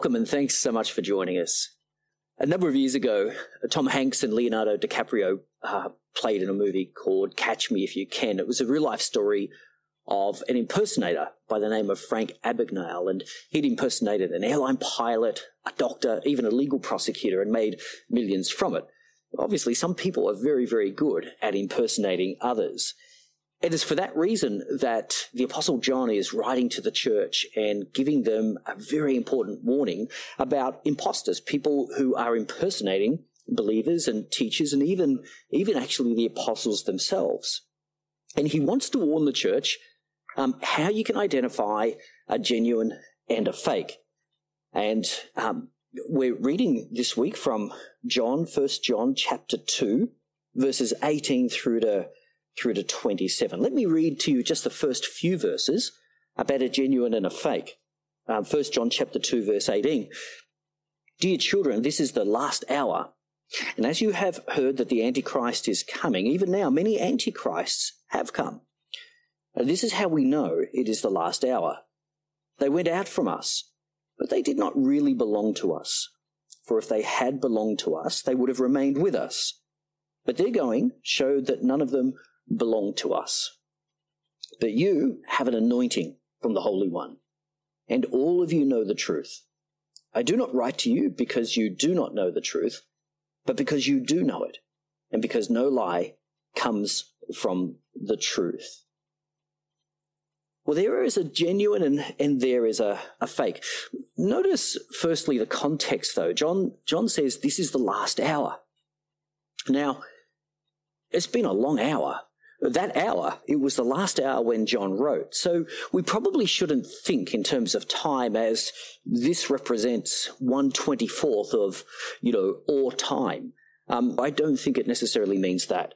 welcome and thanks so much for joining us. A number of years ago, Tom Hanks and Leonardo DiCaprio uh, played in a movie called Catch Me If You Can. It was a real life story of an impersonator by the name of Frank Abagnale, and he'd impersonated an airline pilot, a doctor, even a legal prosecutor, and made millions from it. Obviously, some people are very, very good at impersonating others. It is for that reason that the Apostle John is writing to the church and giving them a very important warning about imposters, people who are impersonating believers and teachers and even, even actually the apostles themselves. And he wants to warn the church um, how you can identify a genuine and a fake. And um, we're reading this week from John, First John chapter 2, verses 18 through to through to 27. Let me read to you just the first few verses about a genuine and a fake. Um, 1 John chapter 2 verse 18. Dear children, this is the last hour. And as you have heard that the Antichrist is coming, even now many Antichrists have come. And this is how we know it is the last hour. They went out from us, but they did not really belong to us. For if they had belonged to us, they would have remained with us. But their going showed that none of them belong to us. But you have an anointing from the Holy One, and all of you know the truth. I do not write to you because you do not know the truth, but because you do know it, and because no lie comes from the truth. Well, there is a genuine and, and there is a, a fake. Notice, firstly, the context, though. John, John says this is the last hour. Now, it's been a long hour that hour, it was the last hour when John wrote. So we probably shouldn't think in terms of time as this represents 124th of, you know, or time. Um, I don't think it necessarily means that.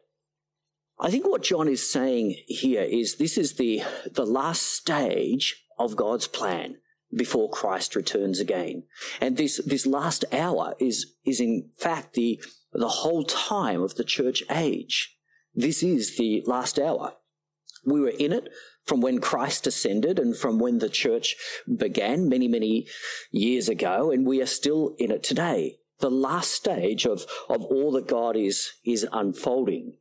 I think what John is saying here is this is the, the last stage of God's plan before Christ returns again. And this, this last hour is, is in fact the, the whole time of the church age. This is the last hour. We were in it from when Christ ascended and from when the church began many, many years ago, and we are still in it today. The last stage of, of all that God is, is unfolding.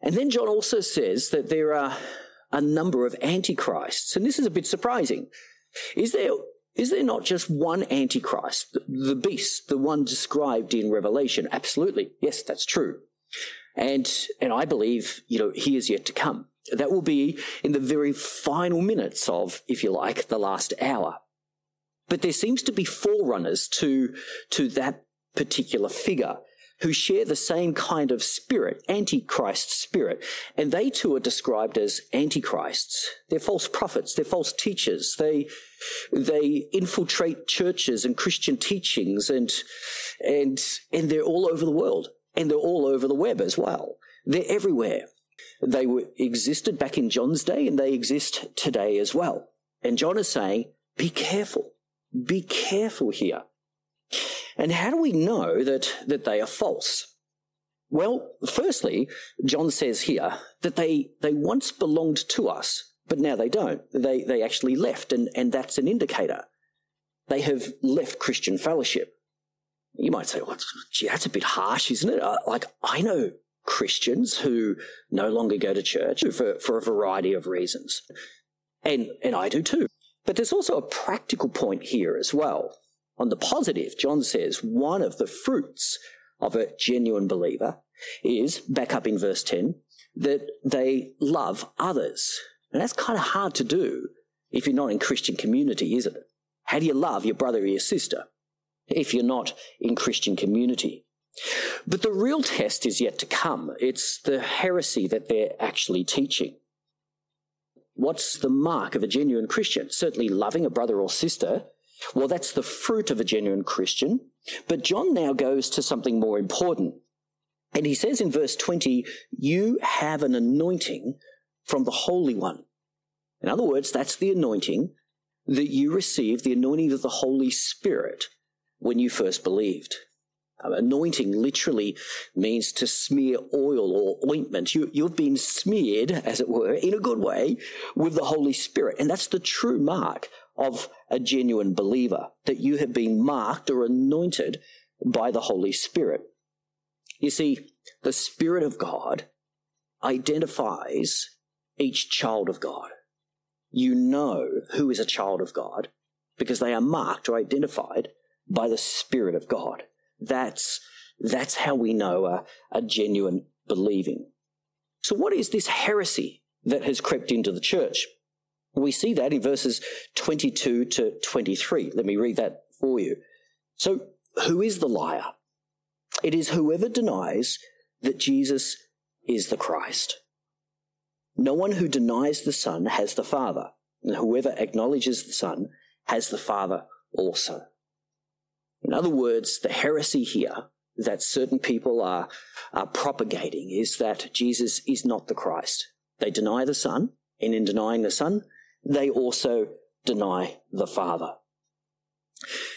And then John also says that there are a number of antichrists, and this is a bit surprising. Is there, is there not just one antichrist, the beast, the one described in Revelation? Absolutely. Yes, that's true. And, and I believe, you know, he is yet to come. That will be in the very final minutes of, if you like, the last hour. But there seems to be forerunners to, to that particular figure who share the same kind of spirit, antichrist spirit, and they too are described as antichrists. They're false prophets, they're false teachers, they, they infiltrate churches and Christian teachings and, and, and they're all over the world and they're all over the web as well. They're everywhere. They were, existed back in John's day and they exist today as well. And John is saying, be careful. Be careful here. And how do we know that, that they are false? Well, firstly, John says here that they, they once belonged to us, but now they don't. They, they actually left, and, and that's an indicator. They have left Christian fellowship. You might say, well, gee, that's a bit harsh, isn't it? Like, I know Christians who no longer go to church for, for a variety of reasons. And, and I do too. But there's also a practical point here as well. On the positive, John says one of the fruits of a genuine believer is, back up in verse 10, that they love others. And that's kind of hard to do if you're not in Christian community, isn't it? How do you love your brother or your sister? If you're not in Christian community. But the real test is yet to come. It's the heresy that they're actually teaching. What's the mark of a genuine Christian? Certainly loving a brother or sister. Well, that's the fruit of a genuine Christian. But John now goes to something more important. And he says in verse 20, you have an anointing from the Holy One. In other words, that's the anointing that you receive, the anointing of the Holy Spirit when you first believed. Um, anointing literally means to smear oil or ointment. You, you've been smeared, as it were, in a good way with the Holy Spirit. And that's the true mark of a genuine believer, that you have been marked or anointed by the Holy Spirit. You see, the Spirit of God identifies each child of God. You know who is a child of God because they are marked or identified by the Spirit of God. That's, that's how we know a, a genuine believing. So, what is this heresy that has crept into the church? We see that in verses 22 to 23. Let me read that for you. So, who is the liar? It is whoever denies that Jesus is the Christ. No one who denies the Son has the Father, and whoever acknowledges the Son has the Father also. In other words, the heresy here that certain people are, are propagating is that Jesus is not the Christ. They deny the Son, and in denying the Son, they also deny the Father.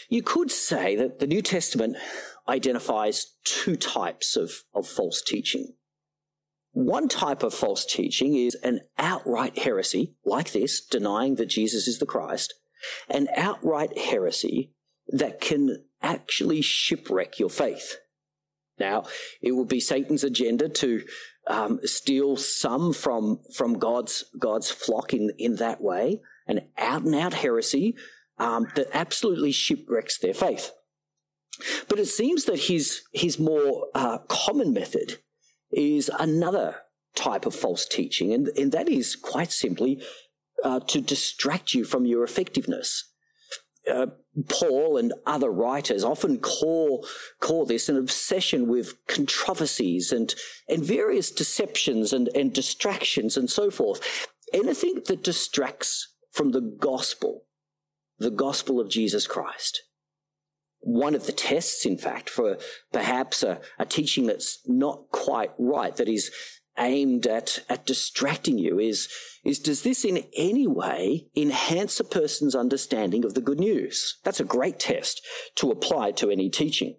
You could say that the New Testament identifies two types of, of false teaching. One type of false teaching is an outright heresy, like this, denying that Jesus is the Christ, an outright heresy that can actually shipwreck your faith. Now, it will be Satan's agenda to um, steal some from from God's God's flock in in that way, an out and out heresy um, that absolutely shipwrecks their faith. But it seems that his his more uh, common method is another type of false teaching, and, and that is quite simply uh, to distract you from your effectiveness. Uh, Paul and other writers often call call this an obsession with controversies and and various deceptions and, and distractions and so forth. Anything that distracts from the gospel, the gospel of Jesus Christ. One of the tests, in fact, for perhaps a, a teaching that's not quite right, that is aimed at, at distracting you is, is does this in any way enhance a person's understanding of the good news? That's a great test to apply to any teaching.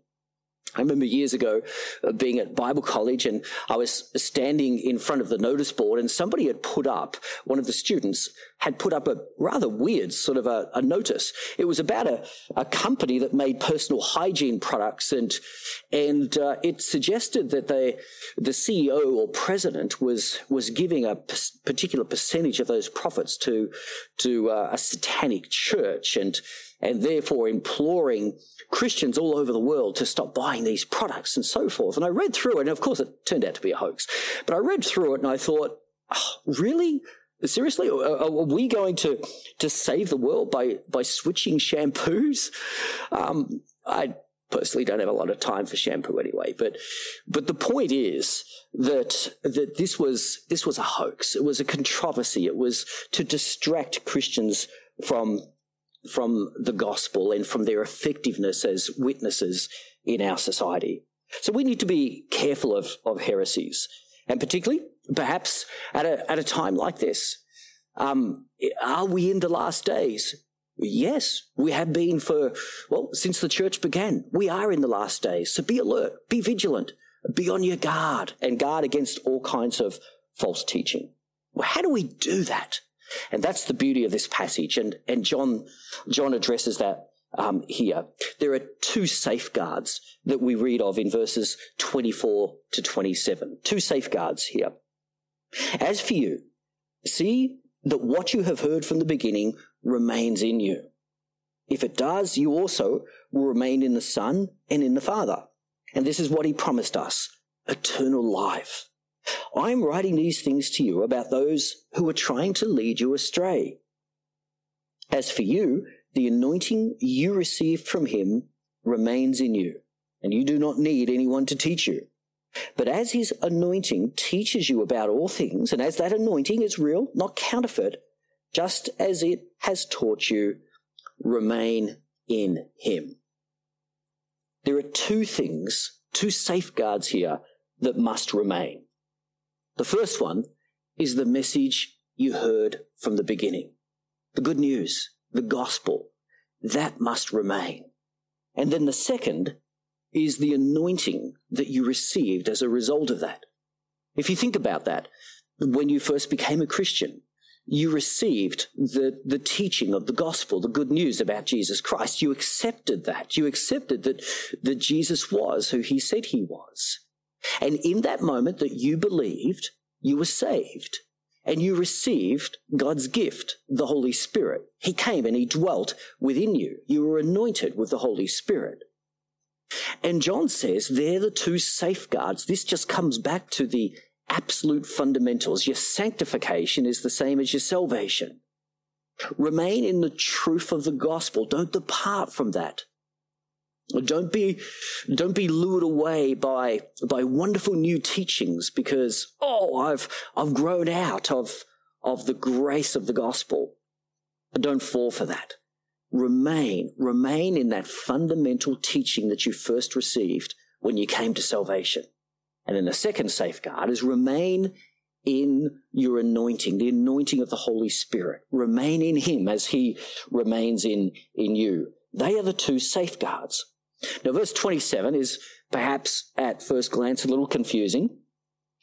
I remember years ago uh, being at Bible college and I was standing in front of the notice board and somebody had put up, one of the students had put up a rather weird sort of a, a notice. It was about a, a, company that made personal hygiene products and, and uh, it suggested that they, the CEO or president was, was giving a particular percentage of those profits to, to uh, a satanic church and, and therefore imploring Christians all over the world to stop buying these products and so forth. And I read through it, and of course it turned out to be a hoax, but I read through it and I thought, oh, really? Seriously, uh, uh, are, we going to to save the world by by switching shampoos? Um, I personally don't have a lot of time for shampoo anyway, but but the point is that that this was this was a hoax. It was a controversy. It was to distract Christians from from the gospel and from their effectiveness as witnesses in our society. So we need to be careful of, of heresies, and particularly perhaps at a, at a time like this. Um, are we in the last days? Yes, we have been for, well, since the church began. We are in the last days. So be alert, be vigilant, be on your guard, and guard against all kinds of false teaching. Well, how do we do that? And that's the beauty of this passage. And, and John, John addresses that um, here. There are two safeguards that we read of in verses 24 to 27. Two safeguards here. As for you, see that what you have heard from the beginning remains in you. If it does, you also will remain in the Son and in the Father. And this is what he promised us eternal life. I am writing these things to you about those who are trying to lead you astray. As for you, the anointing you received from him remains in you, and you do not need anyone to teach you. But as his anointing teaches you about all things, and as that anointing is real, not counterfeit, just as it has taught you, remain in him. There are two things, two safeguards here that must remain. The first one is the message you heard from the beginning. The good news, the gospel, that must remain. And then the second is the anointing that you received as a result of that. If you think about that, when you first became a Christian, you received the, the teaching of the gospel, the good news about Jesus Christ. You accepted that. You accepted that, that Jesus was who he said he was. And in that moment that you believed, you were saved and you received God's gift, the Holy Spirit. He came and he dwelt within you. You were anointed with the Holy Spirit. And John says they're the two safeguards. This just comes back to the absolute fundamentals. Your sanctification is the same as your salvation. Remain in the truth of the gospel. Don't depart from that. Don't be, don't be lured away by, by wonderful new teachings because, oh, I've, I've grown out of, of the grace of the gospel. Don't fall for that. Remain, remain in that fundamental teaching that you first received when you came to salvation. And then the second safeguard is remain in your anointing, the anointing of the Holy Spirit. Remain in Him as He remains in, in you. They are the two safeguards. Now, verse 27 is perhaps at first glance a little confusing.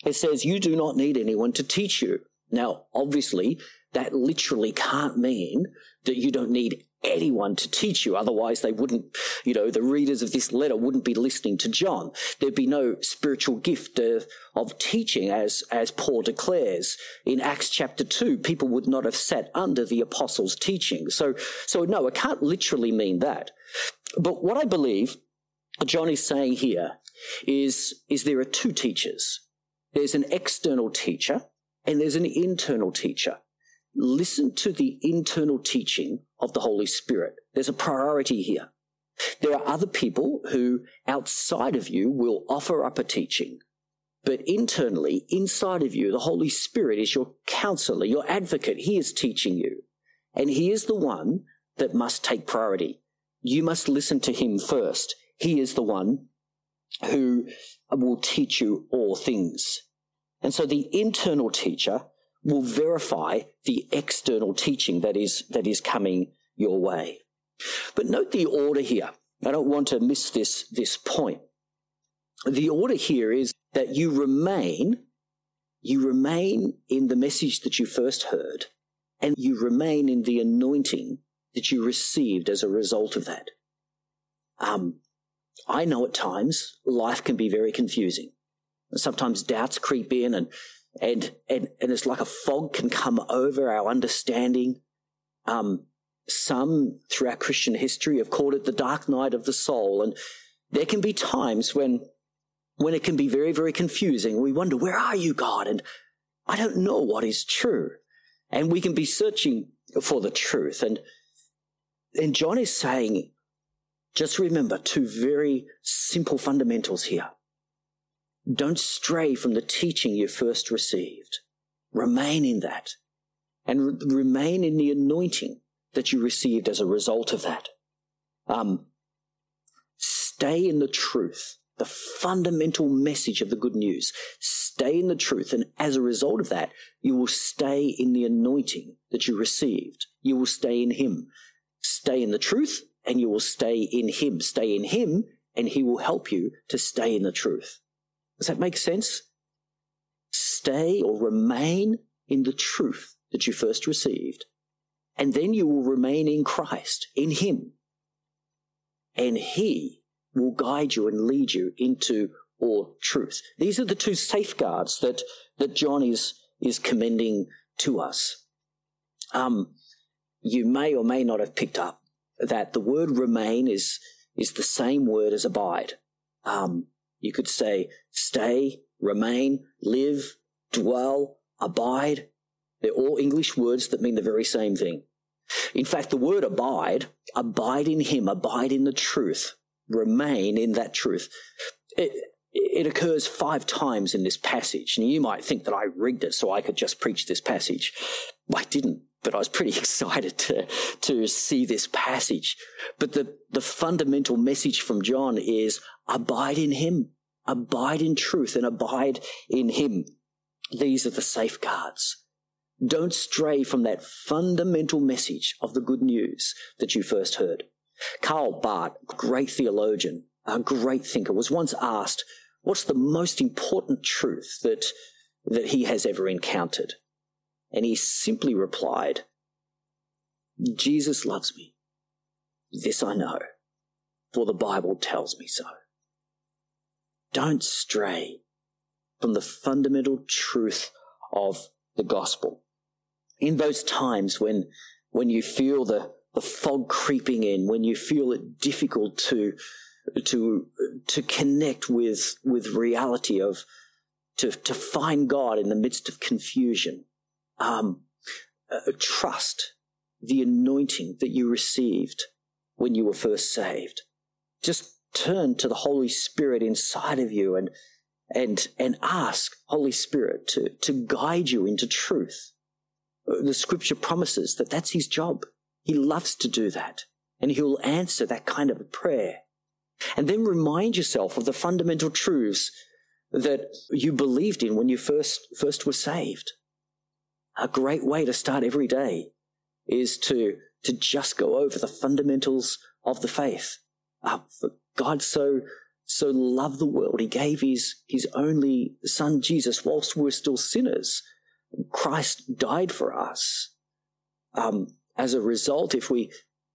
It says, You do not need anyone to teach you. Now, obviously, that literally can't mean that you don't need anyone to teach you. Otherwise, they wouldn't, you know, the readers of this letter wouldn't be listening to John. There'd be no spiritual gift of, of teaching, as, as Paul declares in Acts chapter 2. People would not have sat under the apostles' teaching. So, so no, it can't literally mean that. But what I believe John is saying here is, is there are two teachers. There's an external teacher and there's an internal teacher. Listen to the internal teaching of the Holy Spirit. There's a priority here. There are other people who outside of you will offer up a teaching. But internally, inside of you, the Holy Spirit is your counselor, your advocate. He is teaching you. And he is the one that must take priority. You must listen to him first. He is the one who will teach you all things. And so the internal teacher will verify the external teaching that is, that is coming your way. But note the order here. I don't want to miss this, this point. The order here is that you remain, you remain in the message that you first heard, and you remain in the anointing that you received as a result of that. Um, I know at times life can be very confusing. Sometimes doubts creep in and and and and it's like a fog can come over our understanding. Um, some throughout Christian history have called it the dark night of the soul, and there can be times when when it can be very very confusing. We wonder, where are you, God? And I don't know what is true, and we can be searching for the truth. And and John is saying, just remember two very simple fundamentals here. Don't stray from the teaching you first received. Remain in that and re- remain in the anointing that you received as a result of that. Um, stay in the truth, the fundamental message of the good news. Stay in the truth. And as a result of that, you will stay in the anointing that you received. You will stay in Him. Stay in the truth and you will stay in Him. Stay in Him and He will help you to stay in the truth. Does that make sense? Stay or remain in the truth that you first received, and then you will remain in Christ, in Him. And He will guide you and lead you into all truth. These are the two safeguards that, that John is, is commending to us. Um, you may or may not have picked up that the word remain is, is the same word as abide. Um, you could say stay, remain, live, dwell, abide. They're all English words that mean the very same thing. In fact, the word abide, abide in Him, abide in the truth, remain in that truth. It, it occurs five times in this passage. And you might think that I rigged it so I could just preach this passage. I didn't, but I was pretty excited to, to see this passage. But the, the fundamental message from John is abide in him, abide in truth and abide in him. These are the safeguards. Don't stray from that fundamental message of the good news that you first heard. Karl Barth, great theologian, a great thinker, was once asked, what's the most important truth that, that he has ever encountered? And he simply replied, Jesus loves me. This I know, for the Bible tells me so. Don't stray from the fundamental truth of the gospel. In those times when, when you feel the, the fog creeping in, when you feel it difficult to, to, to connect with, with reality of, to, to find God in the midst of confusion, um, uh, trust the anointing that you received when you were first saved. Just turn to the Holy Spirit inside of you and and and ask Holy Spirit to to guide you into truth. The scripture promises that that's his job. He loves to do that. And he'll answer that kind of a prayer. And then remind yourself of the fundamental truths that you believed in when you first first were saved. A great way to start every day is to to just go over the fundamentals of the faith. Uh, God so so loved the world, he gave his his only son Jesus whilst we we're still sinners. Christ died for us. Um, as a result, if we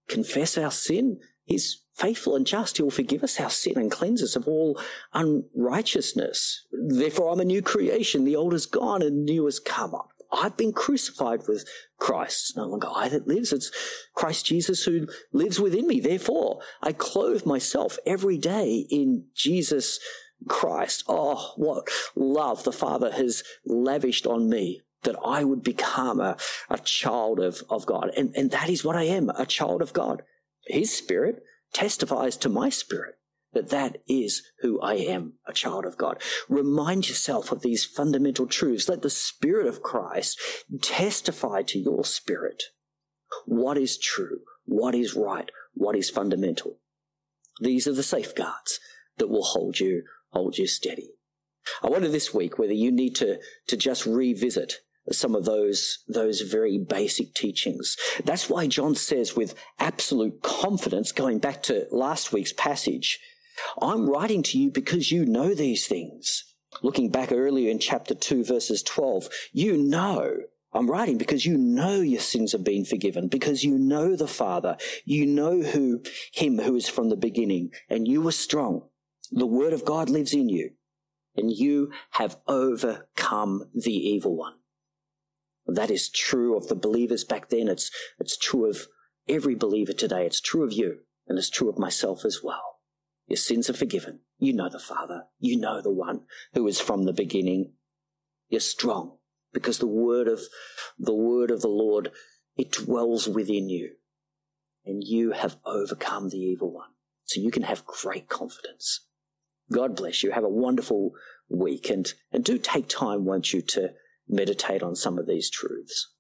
confess our sin, he's faithful and just. He will forgive us our sin and cleanse us of all unrighteousness. Therefore, I'm a new creation. The old is gone and new has come up. I've been crucified with Christ. It's no longer I that lives. It's Christ Jesus who lives within me. Therefore, I clothe myself every day in Jesus Christ. Oh, what love the Father has lavished on me that I would become a, a child of, of God. And, and that is what I am, a child of God. His spirit testifies to my spirit that that is who I am, a child of God. Remind yourself of these fundamental truths. Let the Spirit of Christ testify to your spirit what is true, what is right, what is fundamental. These are the safeguards that will hold you, hold you steady. I wonder this week whether you need to, to just revisit some of those, those very basic teachings. That's why John says with absolute confidence, going back to last week's passage, I'm writing to you because you know these things. Looking back earlier in chapter 2, verses 12, you know. I'm writing because you know your sins have been forgiven, because you know the Father, you know who, Him who is from the beginning, and you are strong. The Word of God lives in you, and you have overcome the evil one. That is true of the believers back then. It's, it's true of every believer today. It's true of you, and it's true of myself as well. Your sins are forgiven. You know the Father. You know the one who is from the beginning. You're strong because the word of the word of the Lord, it dwells within you and you have overcome the evil one. So you can have great confidence. God bless you. Have a wonderful week and, and do take time, won't you, to meditate on some of these truths.